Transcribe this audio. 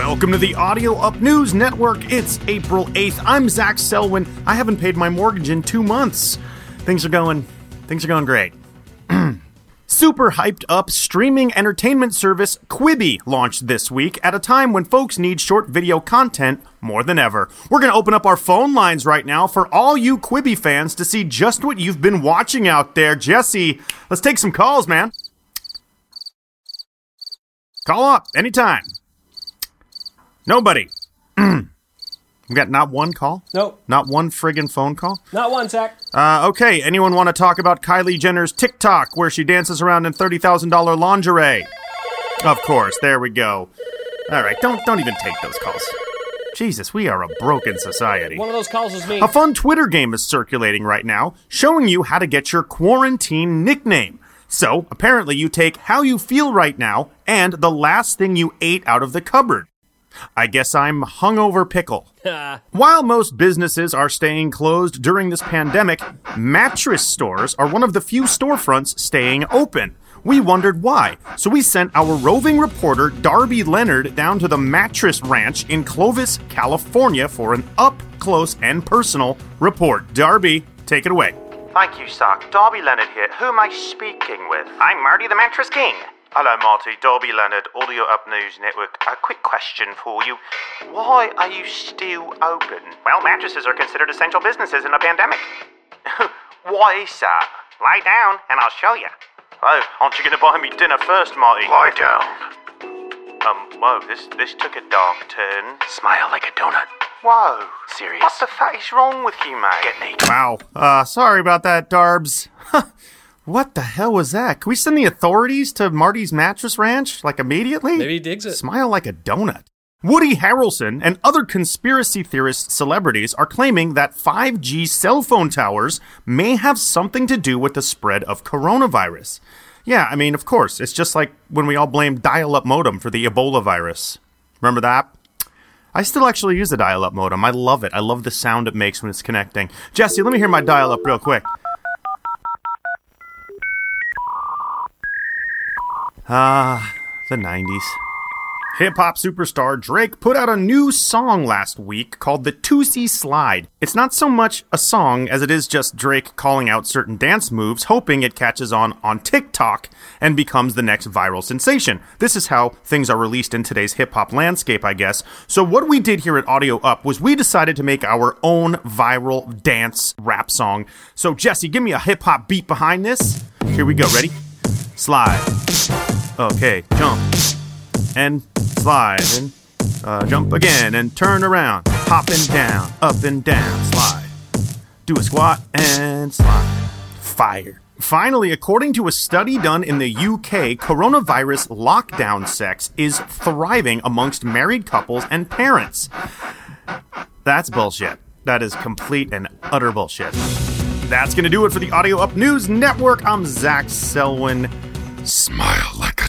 Welcome to the Audio Up News Network. It's April 8th. I'm Zach Selwyn. I haven't paid my mortgage in two months. Things are going things are going great. Super hyped up streaming entertainment service Quibi launched this week at a time when folks need short video content more than ever. We're going to open up our phone lines right now for all you Quibi fans to see just what you've been watching out there. Jesse, let's take some calls, man. Call up anytime. Nobody. we got not one call? Nope, Not one friggin' phone call? not one, Zach. Uh, okay, anyone want to talk about Kylie Jenner's TikTok where she dances around in $30,000 lingerie? Of course, there we go. All right, don't don't even take those calls. Jesus, we are a broken society. One of those calls was me. A fun Twitter game is circulating right now showing you how to get your quarantine nickname. So, apparently, you take how you feel right now and the last thing you ate out of the cupboard. I guess I'm hungover pickle. While most businesses are staying closed during this pandemic, mattress stores are one of the few storefronts staying open. We wondered why, so we sent our roving reporter Darby Leonard down to the Mattress Ranch in Clovis, California for an up close and personal report. Darby, take it away. Thank you, Sark. Darby Leonard here. Who am I speaking with? I'm Marty the Mattress King. Hello, Marty. Darby Leonard, Audio Up News Network. A quick question for you. Why are you still open? Well, mattresses are considered essential businesses in a pandemic. Why is that? Lie down and I'll show you. Oh, aren't you going to buy me dinner first, Marty? Lie down. Um, whoa, this, this took a dark turn. Smile like a donut. Whoa. Serious. What the fuck is wrong with you, mate? Get naked. Wow. Uh, sorry about that, Darbs. what the hell was that? Can we send the authorities to Marty's Mattress Ranch, like, immediately? Maybe he digs it. Smile like a donut. Woody Harrelson and other conspiracy theorist celebrities are claiming that 5G cell phone towers may have something to do with the spread of coronavirus. Yeah, I mean, of course, it's just like when we all blamed dial up modem for the Ebola virus. Remember that? I still actually use the dial up modem. I love it. I love the sound it makes when it's connecting. Jesse, let me hear my dial up real quick. Ah, the 90s. Hip hop superstar Drake put out a new song last week called The Toosie Slide. It's not so much a song as it is just Drake calling out certain dance moves, hoping it catches on on TikTok and becomes the next viral sensation. This is how things are released in today's hip hop landscape, I guess. So, what we did here at Audio Up was we decided to make our own viral dance rap song. So, Jesse, give me a hip hop beat behind this. Here we go. Ready? Slide. Okay, jump and slide and uh, jump again and turn around, hop and down, up and down, slide. Do a squat and slide. Fire. Finally, according to a study done in the UK, coronavirus lockdown sex is thriving amongst married couples and parents. That's bullshit. That is complete and utter bullshit. That's going to do it for the Audio Up News Network. I'm Zach Selwyn. Smile like